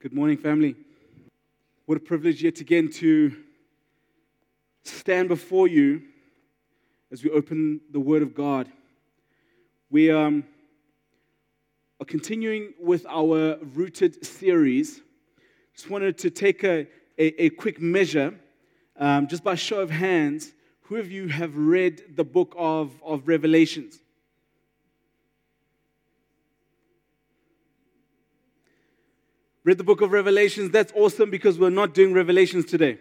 Good morning, family. What a privilege yet again to stand before you as we open the Word of God. We um, are continuing with our Rooted series. Just wanted to take a, a, a quick measure, um, just by show of hands. Who of you have read the book of, of Revelations? Read the book of Revelations. That's awesome because we're not doing Revelations today.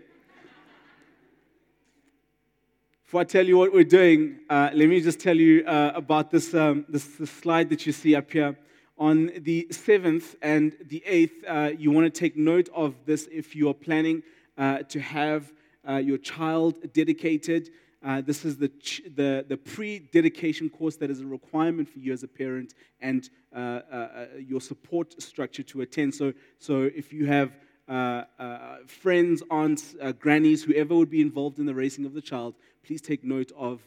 Before I tell you what we're doing, uh, let me just tell you uh, about this, um, this, this, slide that you see up here. On the 7th and the 8th, uh, you want to take note of this if you are planning uh, to have uh, your child dedicated. Uh, this is the, the, the pre dedication course that is a requirement for you as a parent and uh, uh, uh your support structure to attend. So, so if you have uh, uh, friends, aunts, grannies, whoever would be involved in the raising of the child, please take note of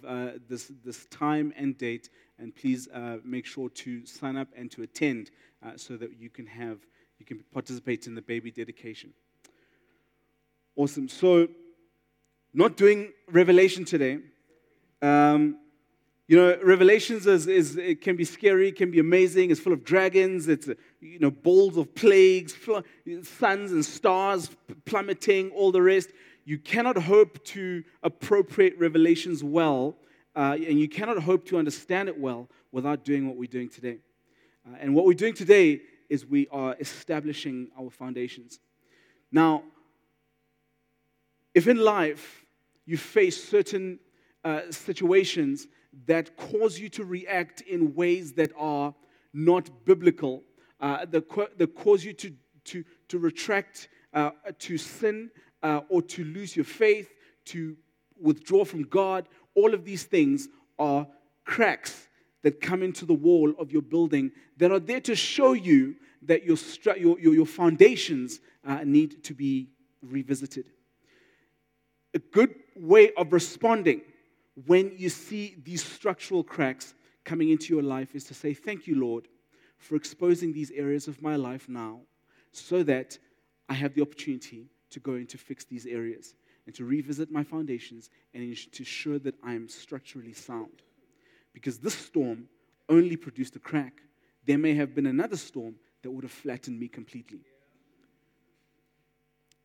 this, this time and date and please make sure to sign up and to attend so that you can have you can participate in the baby dedication. Awesome. So not doing Revelation today. Um, you know, Revelations is, is, it can be scary, can be amazing. It's full of dragons, it's, you know, bowls of plagues, suns and stars plummeting, all the rest. You cannot hope to appropriate Revelations well, uh, and you cannot hope to understand it well without doing what we're doing today. Uh, and what we're doing today is we are establishing our foundations. Now, if in life you face certain uh, situations that cause you to react in ways that are not biblical, uh, that, that cause you to, to, to retract, uh, to sin, uh, or to lose your faith, to withdraw from God, all of these things are cracks that come into the wall of your building that are there to show you that your, your, your foundations uh, need to be revisited a good way of responding when you see these structural cracks coming into your life is to say, Thank you, Lord, for exposing these areas of my life now so that I have the opportunity to go in to fix these areas and to revisit my foundations and to ensure that I am structurally sound. Because this storm only produced a crack. There may have been another storm that would have flattened me completely.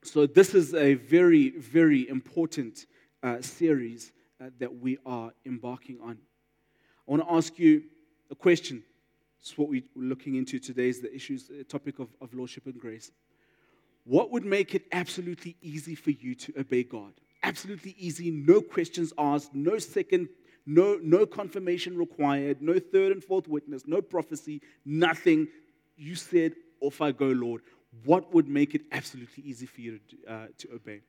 So, this is a very, very important uh, series uh, that we are embarking on. I want to ask you a question. It's what we're looking into today is the issues, the topic of, of lordship and grace. What would make it absolutely easy for you to obey God? Absolutely easy, no questions asked, no second, no, no confirmation required, no third and fourth witness, no prophecy, nothing. You said, Off I go, Lord what would make it absolutely easy for you to, uh, to obey? In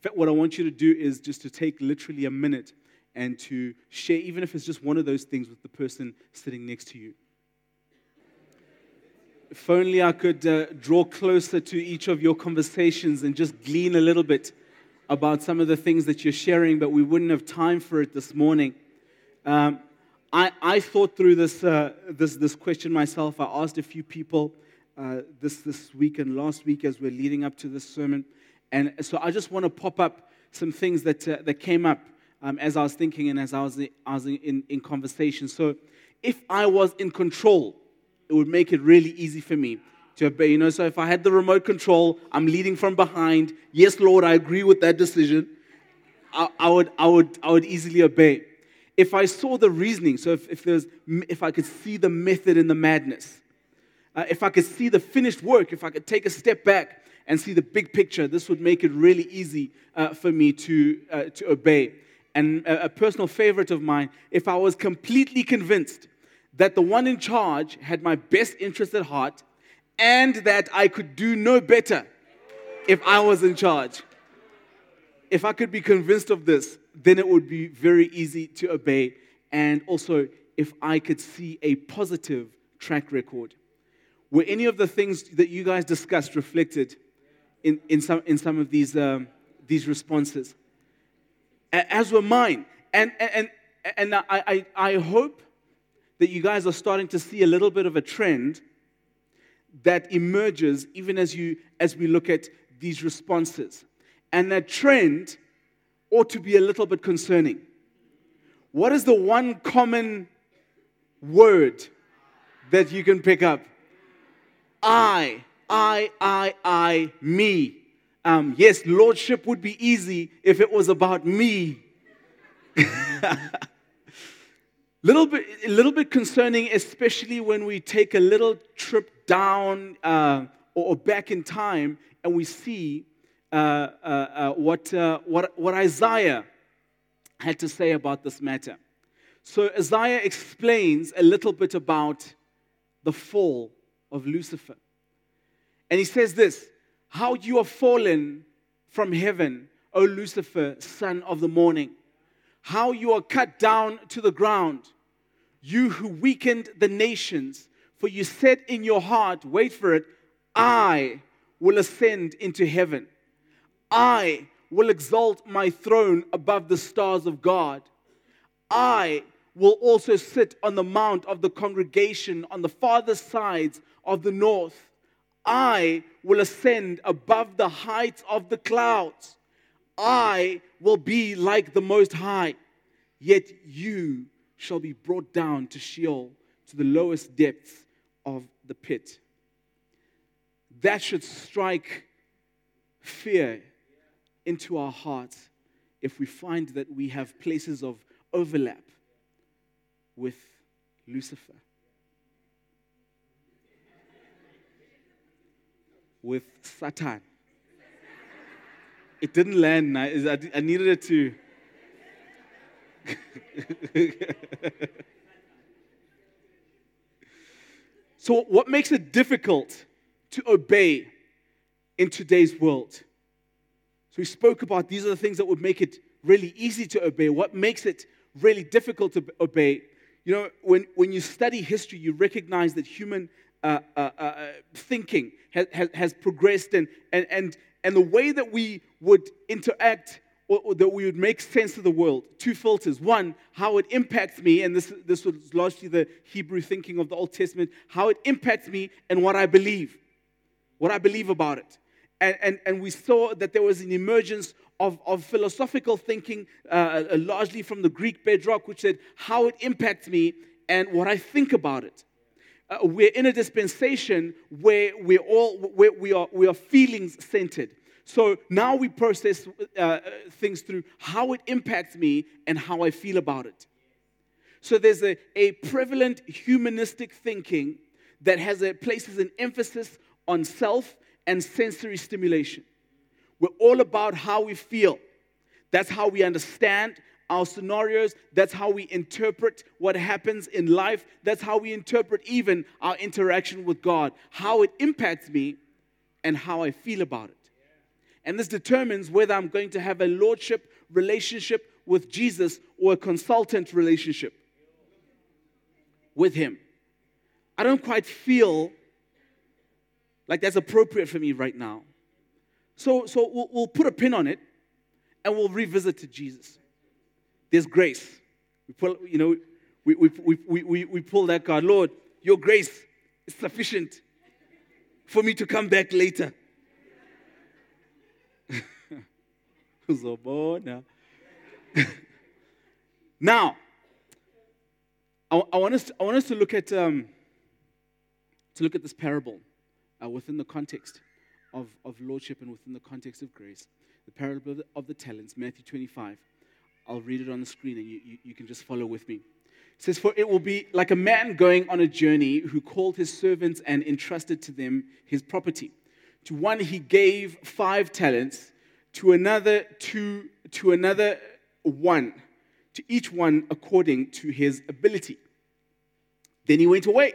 fact, what I want you to do is just to take literally a minute and to share, even if it's just one of those things with the person sitting next to you. If only I could uh, draw closer to each of your conversations and just glean a little bit about some of the things that you're sharing, but we wouldn't have time for it this morning. Um, I, I, thought through this, uh, this, this question myself. I asked a few people uh, this, this week and last week as we're leading up to this sermon. And so I just want to pop up some things that, uh, that came up um, as I was thinking and as I was, I was in, in conversation. So if I was in control, it would make it really easy for me to obey. You know, so if I had the remote control, I'm leading from behind. Yes, Lord, I agree with that decision. I, I would, I, would, I would easily obey. If I saw the reasoning, so if, if, there's, if I could see the method in the madness, uh, if I could see the finished work, if I could take a step back and see the big picture, this would make it really easy uh, for me to, uh, to obey. And a, a personal favorite of mine, if I was completely convinced that the one in charge had my best interest at heart and that I could do no better if I was in charge. If I could be convinced of this, then it would be very easy to obey. And also, if I could see a positive track record. Were any of the things that you guys discussed reflected in, in, some, in some of these, um, these responses? As were mine. And, and, and I, I, I hope that you guys are starting to see a little bit of a trend that emerges even as, you, as we look at these responses. And that trend ought to be a little bit concerning. What is the one common word that you can pick up? I, I, I, I, me. Um, yes, lordship would be easy if it was about me. little bit, a little bit concerning, especially when we take a little trip down uh, or, back in time and we see uh, uh, uh, what, uh, what, what Isaiah had to say about this matter. So Isaiah explains a little bit about the fall of Lucifer. And he says this How you are fallen from heaven, O Lucifer, son of the morning. How you are cut down to the ground, you who weakened the nations. For you said in your heart, wait for it, I will ascend into heaven. I will exalt my throne above the stars of God. I will also sit on the mount of the congregation on the farther sides of the north. I will ascend above the heights of the clouds. I will be like the Most High. Yet you shall be brought down to Sheol, to the lowest depths of the pit. That should strike fear into our hearts if we find that we have places of overlap with Lucifer. with Satan. It didn't land. I, I needed it to. so, what makes it difficult to obey in today's world? So, we spoke about these are the things that would make it really easy to obey. What makes it really difficult to obey? You know, when, when you study history, you recognize that human uh, uh, uh, thinking has, has, has, progressed and, and, and, and the way that we would interact or, or, that we would make sense of the world. Two filters. One, how it impacts me, and this, this was largely the Hebrew thinking of the Old Testament, how it impacts me and what I believe, what I believe about it. And, and, and we saw that there was an emergence of, of philosophical thinking, uh, largely from the Greek bedrock, which said how it impacts me and what I think about it uh, we're in a dispensation where we're all where we are we are feelings centered. So now we process uh, things through how it impacts me and how I feel about it. So there's a, a prevalent humanistic thinking that has a places an emphasis on self and sensory stimulation. We're all about how we feel. That's how we understand our scenarios. That's how we interpret what happens in life. That's how we interpret even our interaction with God, how it impacts me and how I feel about it. And this determines whether I'm going to have a lordship relationship with Jesus or a consultant relationship with Him. I don't quite feel like that's appropriate for me right now. So, so we'll, we'll put a pin on it and we'll revisit to Jesus. There's grace. We pull, you know, we, we, we, we, we pull that card. Lord, your grace is sufficient for me to come back later. now, I, I, want us to, I want us to look at um, to look at this parable uh, within the context of, of lordship and within the context of grace. The parable of the, of the talents, Matthew 25. I'll read it on the screen and you, you, you can just follow with me. It says, For it will be like a man going on a journey who called his servants and entrusted to them his property. To one he gave five talents, to another two, to another one, to each one according to his ability. Then he went away.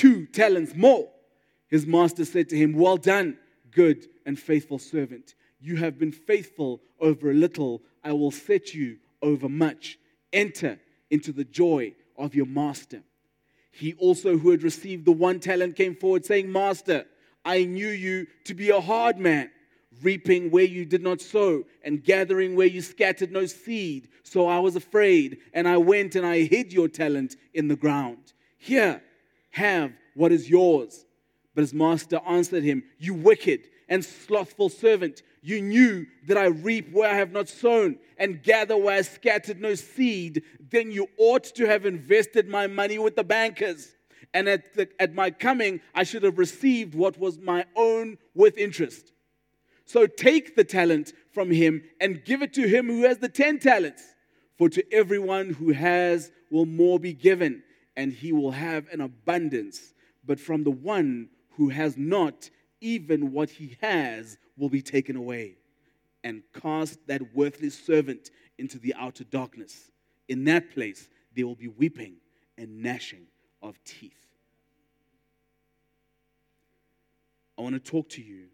two talents more. His master said to him, Well done, good and faithful servant. You have been faithful over a little. I will set you over much. Enter into the joy of your master. He also, who had received the one talent, came forward, saying, Master, I knew you to be a hard man, reaping where you did not sow, and gathering where you scattered no seed. So I was afraid, and I went and I hid your talent in the ground. Here, have what is yours. But his master answered him, You wicked and slothful servant, you knew that I reap where I have not sown and gather where I scattered no seed. Then you ought to have invested my money with the bankers. And at, the, at my coming, I should have received what was my own with interest. So take the talent from him and give it to him who has the ten talents. For to everyone who has will more be given, and he will have an abundance. But from the one who has not, even what he has will be taken away. And cast that worthless servant into the outer darkness. In that place, there will be weeping and gnashing of teeth. I want to talk to you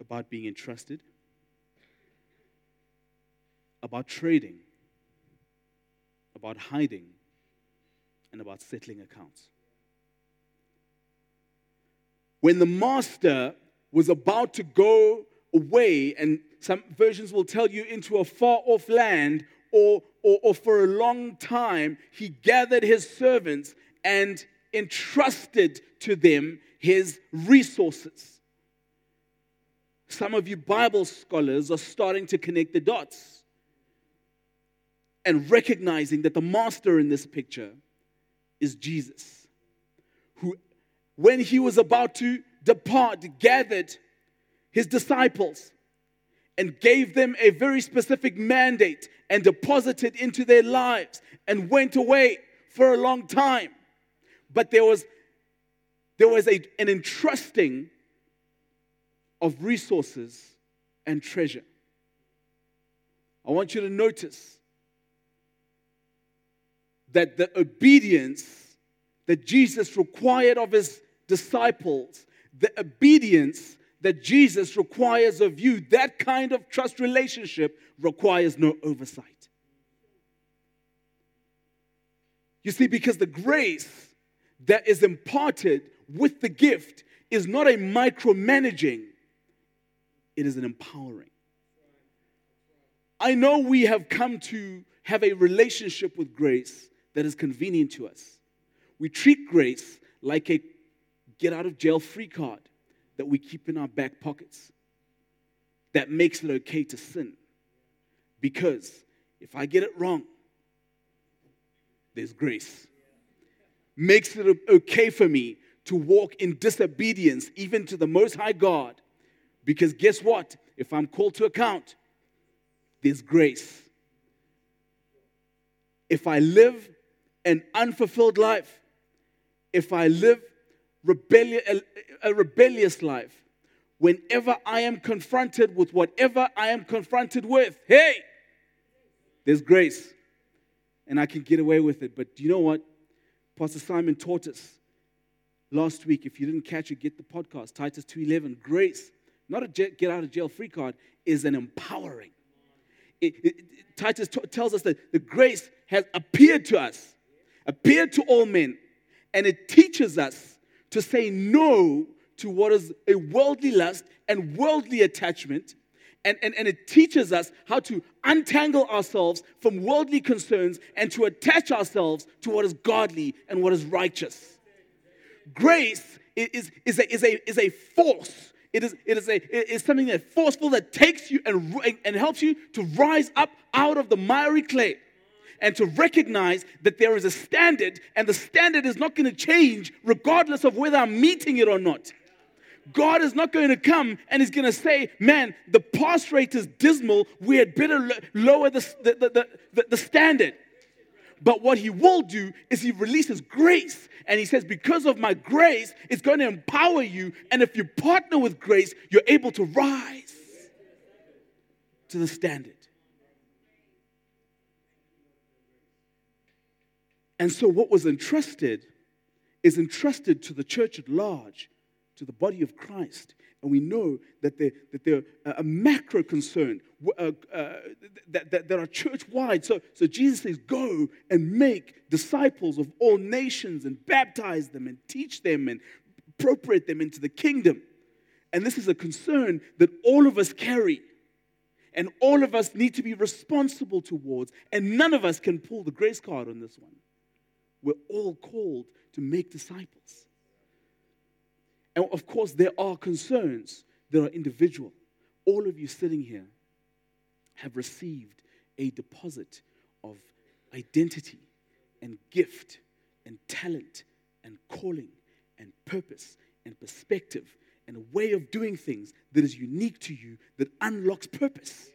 about being entrusted, about trading, about hiding, and about settling accounts. When the master was about to go away, and some versions will tell you into a far off land or, or, or for a long time, he gathered his servants and entrusted to them his resources. Some of you Bible scholars are starting to connect the dots and recognizing that the master in this picture is Jesus, who when he was about to depart, gathered his disciples and gave them a very specific mandate and deposited into their lives and went away for a long time. But there was, there was a, an entrusting of resources and treasure. I want you to notice that the obedience that Jesus required of his disciples, the obedience that Jesus requires of you, that kind of trust relationship requires no oversight. You see, because the grace that is imparted with the gift is not a micromanaging, it is an empowering. I know we have come to have a relationship with grace that is convenient to us. We treat grace like a get out of jail free card that we keep in our back pockets that makes it okay to sin. Because if I get it wrong, there's grace. Makes it okay for me to walk in disobedience even to the Most High God. Because guess what? If I'm called to account, there's grace. If I live an unfulfilled life, if I live a rebellious life, whenever I am confronted with whatever I am confronted with, hey, there's grace. And I can get away with it. But do you know what? Pastor Simon taught us last week. If you didn't catch it, get the podcast. Titus 2.11. Grace, not a get out of jail free card, is an empowering. It, it, Titus t- tells us that the grace has appeared to us, appeared to all men, and it teaches us to say no to what is a worldly lust and worldly attachment. And, and, and it teaches us how to untangle ourselves from worldly concerns and to attach ourselves to what is godly and what is righteous. Grace is, is, a, is, a, is a force. It is, it is, a, it is something that forceful that takes you and, and helps you to rise up out of the miry clay and to recognize that there is a standard, and the standard is not going to change regardless of whether I'm meeting it or not. God is not going to come and He's going to say, Man, the pass rate is dismal. We had better lower the, the, the, the, the standard. But what he will do is he releases grace. And he says, Because of my grace, it's going to empower you. And if you partner with grace, you're able to rise to the standard. And so, what was entrusted is entrusted to the church at large, to the body of Christ. And we know that they're, that they're a macro concern uh, uh, that, that, that are church wide. So, so Jesus says, Go and make disciples of all nations and baptize them and teach them and appropriate them into the kingdom. And this is a concern that all of us carry and all of us need to be responsible towards. And none of us can pull the grace card on this one. We're all called to make disciples. And of course, there are concerns that are individual. All of you sitting here have received a deposit of identity and gift and talent and calling and purpose and perspective and a way of doing things that is unique to you that unlocks purpose.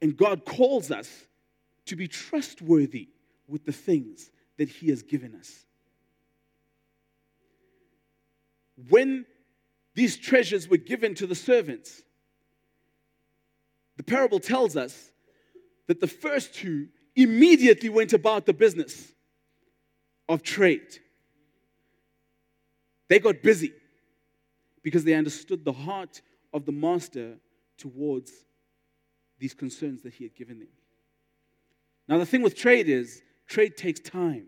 And God calls us to be trustworthy with the things that He has given us. When these treasures were given to the servants, the parable tells us that the first two immediately went about the business of trade. They got busy because they understood the heart of the master towards these concerns that he had given them. Now, the thing with trade is, trade takes time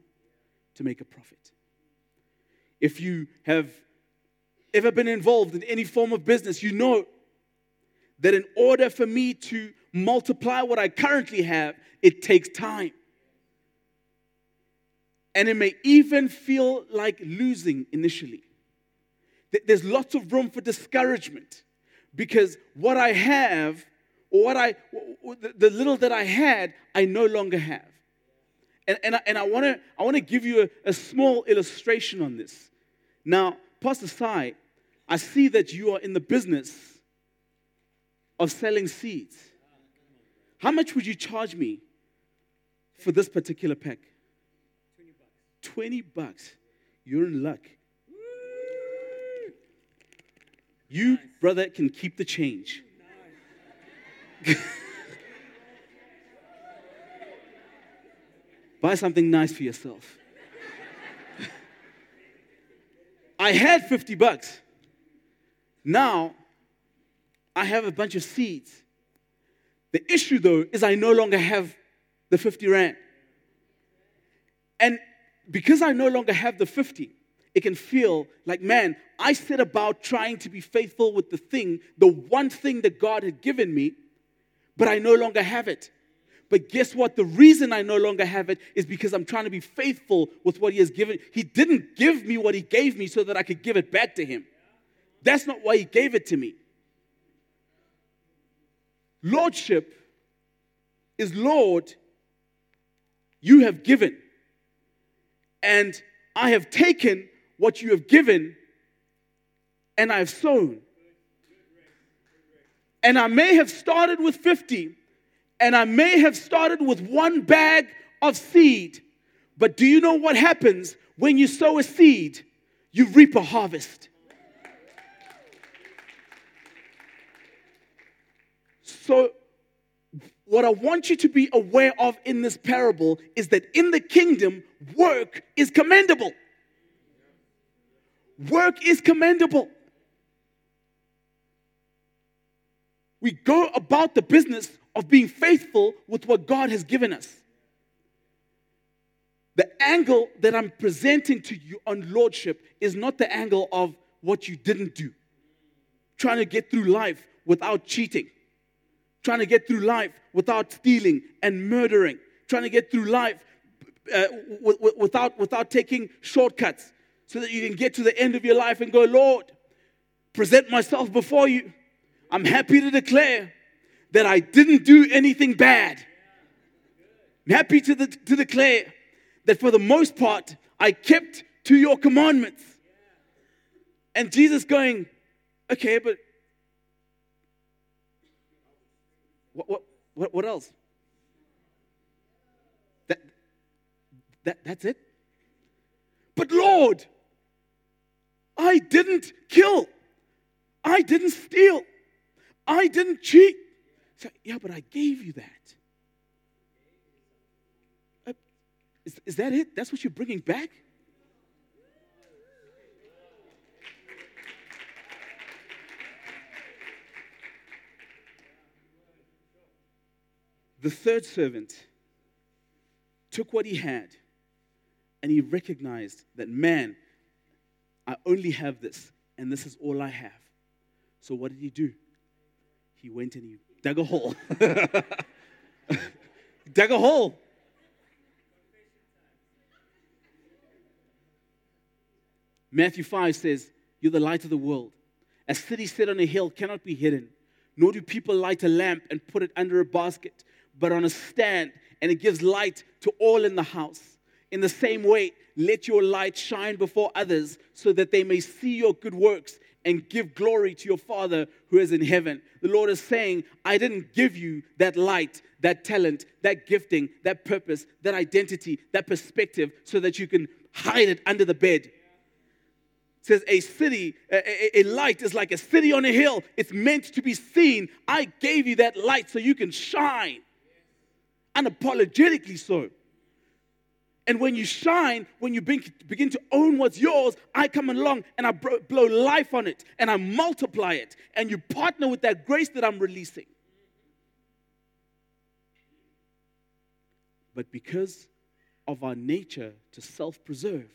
to make a profit. If you have ever been involved in any form of business, you know that in order for me to multiply what I currently have, it takes time. And it may even feel like losing initially. There's lots of room for discouragement because what I have, or what I, the little that I had, I no longer have. And, and I, and I want to I wanna give you a, a small illustration on this. Now, Pastor Sai, I see that you are in the business of selling seeds. How much would you charge me for this particular pack? 20 bucks. 20 bucks. You're in luck. You, nice. brother, can keep the change. Nice. Buy something nice for yourself. I had 50 bucks. Now I have a bunch of seeds. The issue, though, is I no longer have the 50 Rand. And because I no longer have the 50, it can feel like, man, I set about trying to be faithful with the thing, the one thing that God had given me, but I no longer have it. But guess what? The reason I no longer have it is because I'm trying to be faithful with what He has given. He didn't give me what He gave me so that I could give it back to Him. That's not why He gave it to me. Lordship is Lord, you have given, and I have taken what you have given and I have sown. And I may have started with 50, and I may have started with one bag of seed. But do you know what happens when you sow a seed? You reap a harvest. So, what I want you to be aware of in this parable is that in the kingdom, work is commendable. Work is commendable. We go about the business of being faithful with what God has given us. The angle that I'm presenting to you on lordship is not the angle of what you didn't do, trying to get through life without cheating trying to get through life without stealing and murdering, trying to get through life uh, w- w- without, without taking shortcuts so that you can get to the end of your life and go, Lord, present myself before you. I'm happy to declare that I didn't do anything bad. I'm happy to, the, to declare that for the most part, I kept to your commandments. And Jesus going, okay, but what, what, what, else? That, that, that's it? But Lord, I didn't kill. I didn't steal. I didn't cheat. So, yeah, but I gave you that. Uh, is, is that it? That's what you're bringing back? The third servant took what he had and he recognized that, man, I only have this, and this is all I have. So what did he do? He went and he dug a hole. dug a hole. Matthew 5 says, You're the light of the world. A city set on a hill cannot be hidden, nor do people light a lamp and put it under a basket, but on a stand, and it gives light to all in the house. In the same way, let your light shine before others so that they may see your good works and give glory to your Father who is in heaven. The Lord is saying, I didn't give you that light, that talent, that gifting, that purpose, that identity, that perspective so that you can hide it under the bed. It says a city, a, a, light is like a city on a hill. It's meant to be seen. I gave you that light so you can shine unapologetically so. And when you shine, when you begin to own what's yours, I come along and I blow life on it and I multiply it. And you partner with that grace that I'm releasing. But because of our nature to self preserve,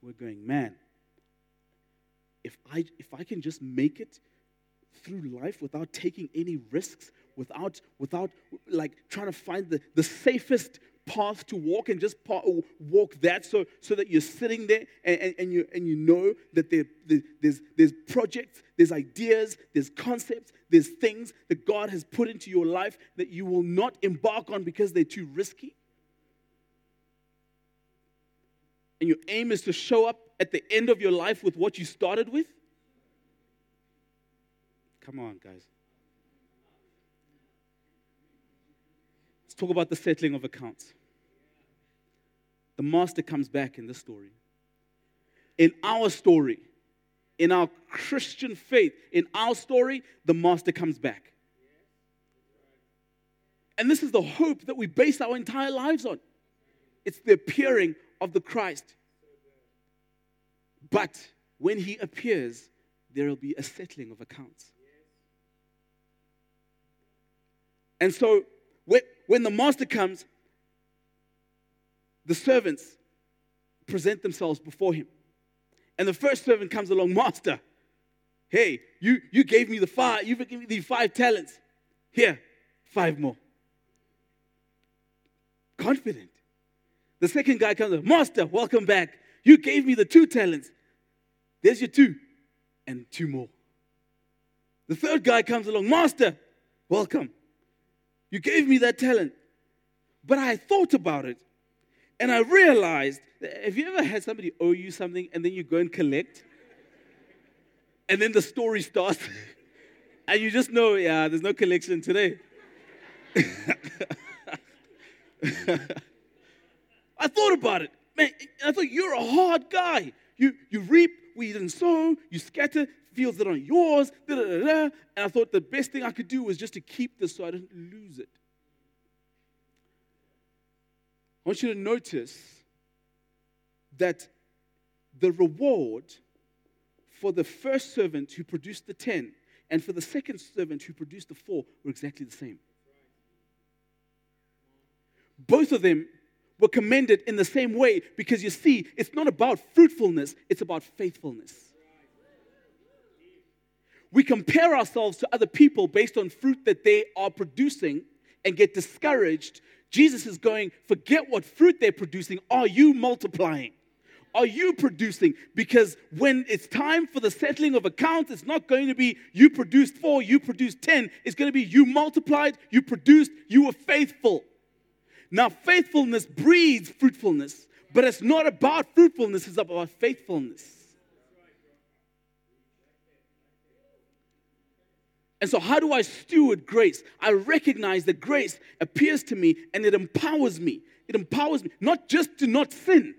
we're going, man, if I, if I can just make it through life without taking any risks, without, without like trying to find the, the safest path to walk and just walk that so, so that you're sitting there and, and, and you, and you know that there, there's, there's projects, there's ideas, there's concepts, there's things that God has put into your life that you will not embark on because they're too risky. And your aim is to show up at the end of your life with what you started with. Come on, guys. Let's talk about the settling of accounts. The master comes back in this story. In our story, in our Christian faith, in our story, the master comes back. And this is the hope that we base our entire lives on. It's the appearing of the Christ. But when he appears, there will be a settling of accounts. And so when, the master comes, the servants present themselves before him. And the first servant comes along, Master, hey, you, you gave me the five, you've given me the five talents. Here, five more. Confident. The second guy comes up, Master, welcome back. You gave me the two talents. There's your two, and two more. The third guy comes along, Master, welcome. You gave me that talent. But I thought about it and I realized have you ever had somebody owe you something and then you go and collect? And then the story starts and you just know, yeah, there's no collection today. I thought about it. Man, I thought you're a hard guy. You, you reap where you didn't sow, you scatter fields that aren't yours, da, da, da. And I thought the best thing I could do was just to keep this so I didn't lose it. I want you to notice that the reward for the first servant who produced the 10 and for the second servant who produced the four were exactly the same. Both of them were commended in the same way because you see, it's not about fruitfulness, it's about faithfulness. We compare ourselves to other people based on fruit that they are producing and get discouraged. Jesus is going, forget what fruit they're producing. Are you multiplying? Are you producing? Because when it's time for the settling of accounts, it's not going to be you produced four, you produced 10. It's going to be you multiplied, you produced, you were faithful. Now, faithfulness breeds fruitfulness, but it's not about fruitfulness, it's about faithfulness. And so, how do I steward grace? I recognize that grace appears to me and it empowers me. It empowers me not just to not sin,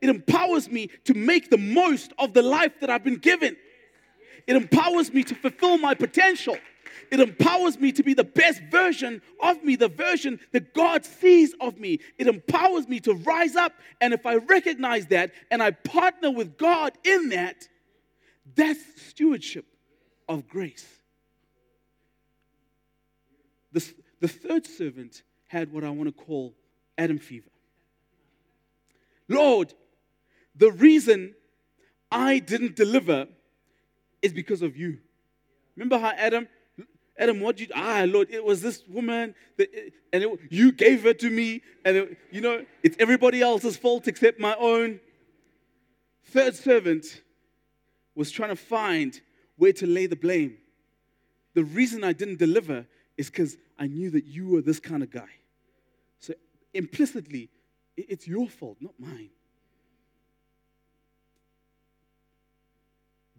it empowers me to make the most of the life that I've been given. It empowers me to fulfill my potential. It empowers me to be the best version of me, the version that God sees of me. It empowers me to rise up. And if I recognize that and I partner with God in that, that's stewardship of grace. The, the third servant had what I want to call Adam fever. Lord, the reason I didn't deliver is because of you. Remember how Adam, Adam, what you, ah, Lord, it was this woman, that, and it, you gave her to me, and it, you know, it's everybody else's fault except my own. Third servant was trying to find where to lay the blame. The reason I didn't deliver is because I knew that you were this kind of guy. So implicitly, it's your fault, not mine.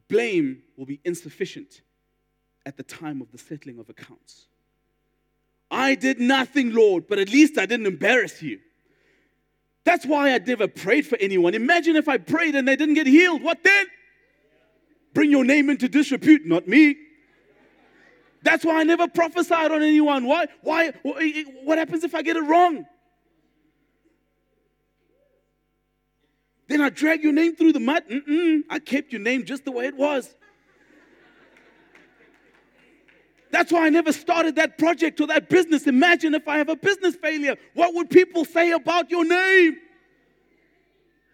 Blame will be insufficient at the time of the settling of accounts. I did nothing, Lord, but at least I didn't embarrass you. That's why I never prayed for anyone. Imagine if I prayed and they didn't get healed. What then? Bring your name into disrepute, not me. That's why I never prophesied on anyone. Why? Why? What happens if I get it wrong? Then I drag your name through the mud. Mm-mm, I kept your name just the way it was. That's why I never started that project or that business. Imagine if I have a business failure. What would people say about your name?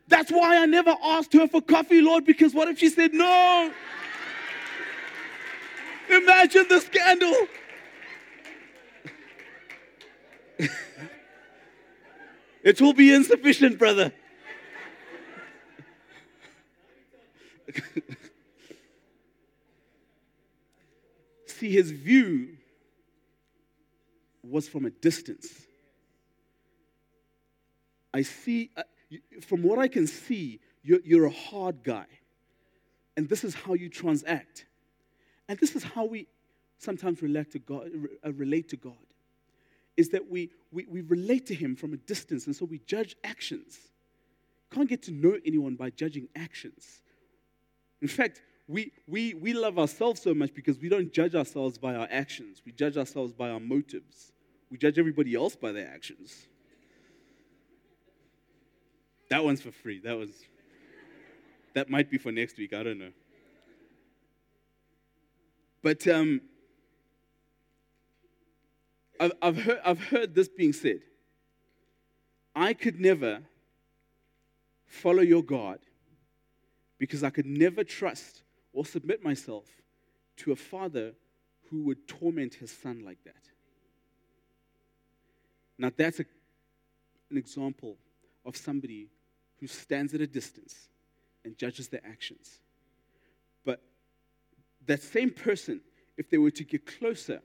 That's why I never asked her for coffee, Lord, because what if she said no? Imagine the scandal. it will be insufficient, brother. See, his view was from a distance. I see, uh, from what I can see, you're, you're a hard guy. And this is how you transact. And this is how we sometimes relate to God, uh, relate to God is that we, we, we relate to Him from a distance, and so we judge actions. Can't get to know anyone by judging actions. In fact, we, we, we love ourselves so much because we don't judge ourselves by our actions. We judge ourselves by our motives. We judge everybody else by their actions. That one's for free. That was that might be for next week. I don't know. But um, I've, I've, heard, I've heard this being said. I could never follow your God because I could never trust or submit myself to a father who would torment his son like that. Now, that's a, an example of somebody who stands at a distance and judges their actions. That same person, if they were to get closer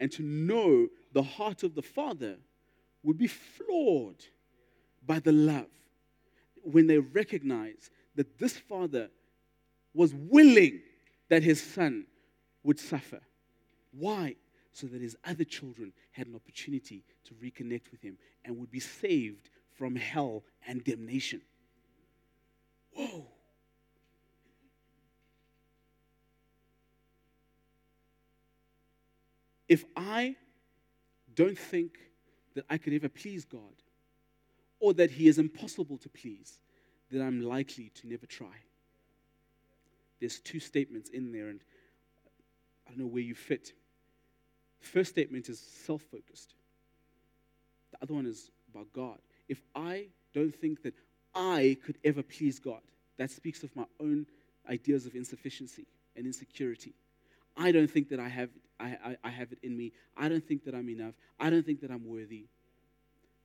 and to know the heart of the Father, would be floored by the love when they recognize that this father was willing that his son would suffer. Why? So that his other children had an opportunity to reconnect with him and would be saved from hell and damnation. Whoa. If I don't think that I could ever please God or that He is impossible to please, then I'm likely to never try. There's two statements in there, and I don't know where you fit. First statement is self focused, the other one is about God. If I don't think that I could ever please God, that speaks of my own ideas of insufficiency and insecurity. I don't think that I have, I, I, I have it in me. I don't think that I'm enough. I don't think that I'm worthy.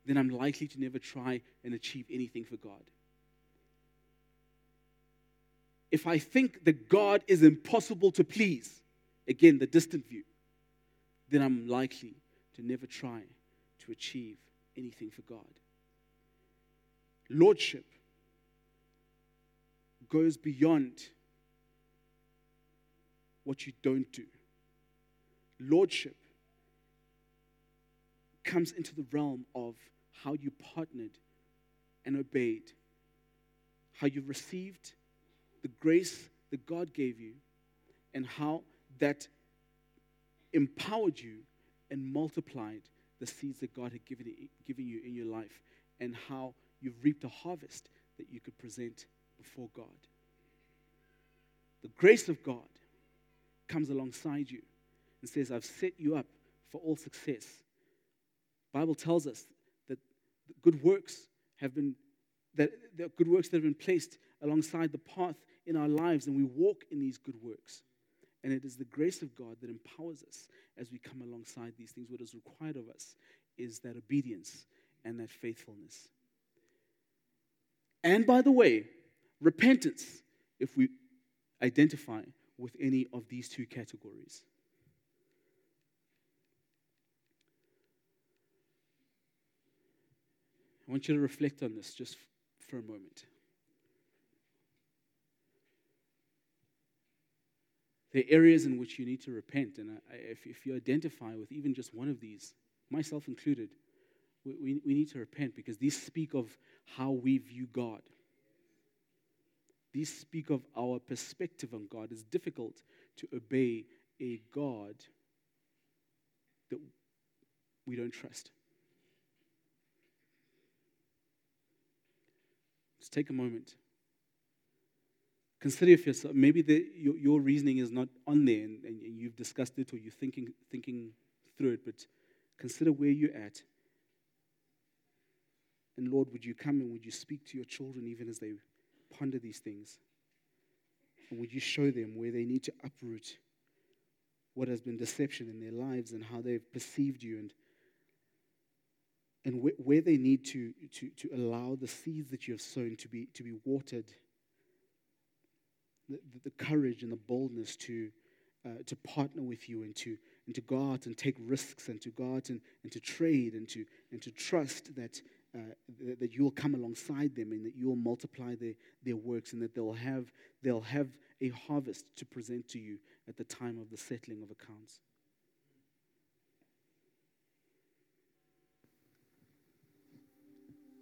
Then I'm likely to never try and achieve anything for God if I think that God is impossible to please, again, the distant view, then I'm likely to never try to achieve anything for God. Lordship goes beyond what you don't do. Lordship comes into the realm of how you partnered and obeyed, how you received the grace that God gave you, and how that empowered you and multiplied the seeds that God had given, given you in your life, and how you've reaped a harvest that you could present before God. The grace of God comes alongside you and says, I've set you up for all success. Bible tells us that good works have been that the good works that have been placed alongside the path in our lives, and we walk in these good works. And it is the grace of God that empowers us as we come alongside these things. What is required of us is that obedience and that faithfulness. And by the way, repentance, if we identify with any of these two categories. I want you to reflect on this just for a moment. Are areas in which you need to repent, and if, you identify with even just one of these, myself included, we need to repent because these speak of how we view God. These speak of our perspective on God. It's difficult to obey a God that we don't trust. Let's take a moment. Consider if yourself, maybe the, your, your, reasoning is not on there and, and you've discussed it or you're thinking, thinking through it, but consider where you're at. And Lord, would you come and would you speak to your children even as they ponder these things? And would you show them where they need to uproot what has been deception in their lives and how they've perceived you and, and where, where they need to, to, to allow the seeds that you have sown to be, to be watered? The, the, the courage and the boldness to, uh, to partner with you and to, and to go out and take risks and to go out and, and to trade and to, and to trust that uh, that you'll come alongside them and that you'll multiply their, their works and that they'll have, they'll have a harvest to present to you at the time of the settling of accounts.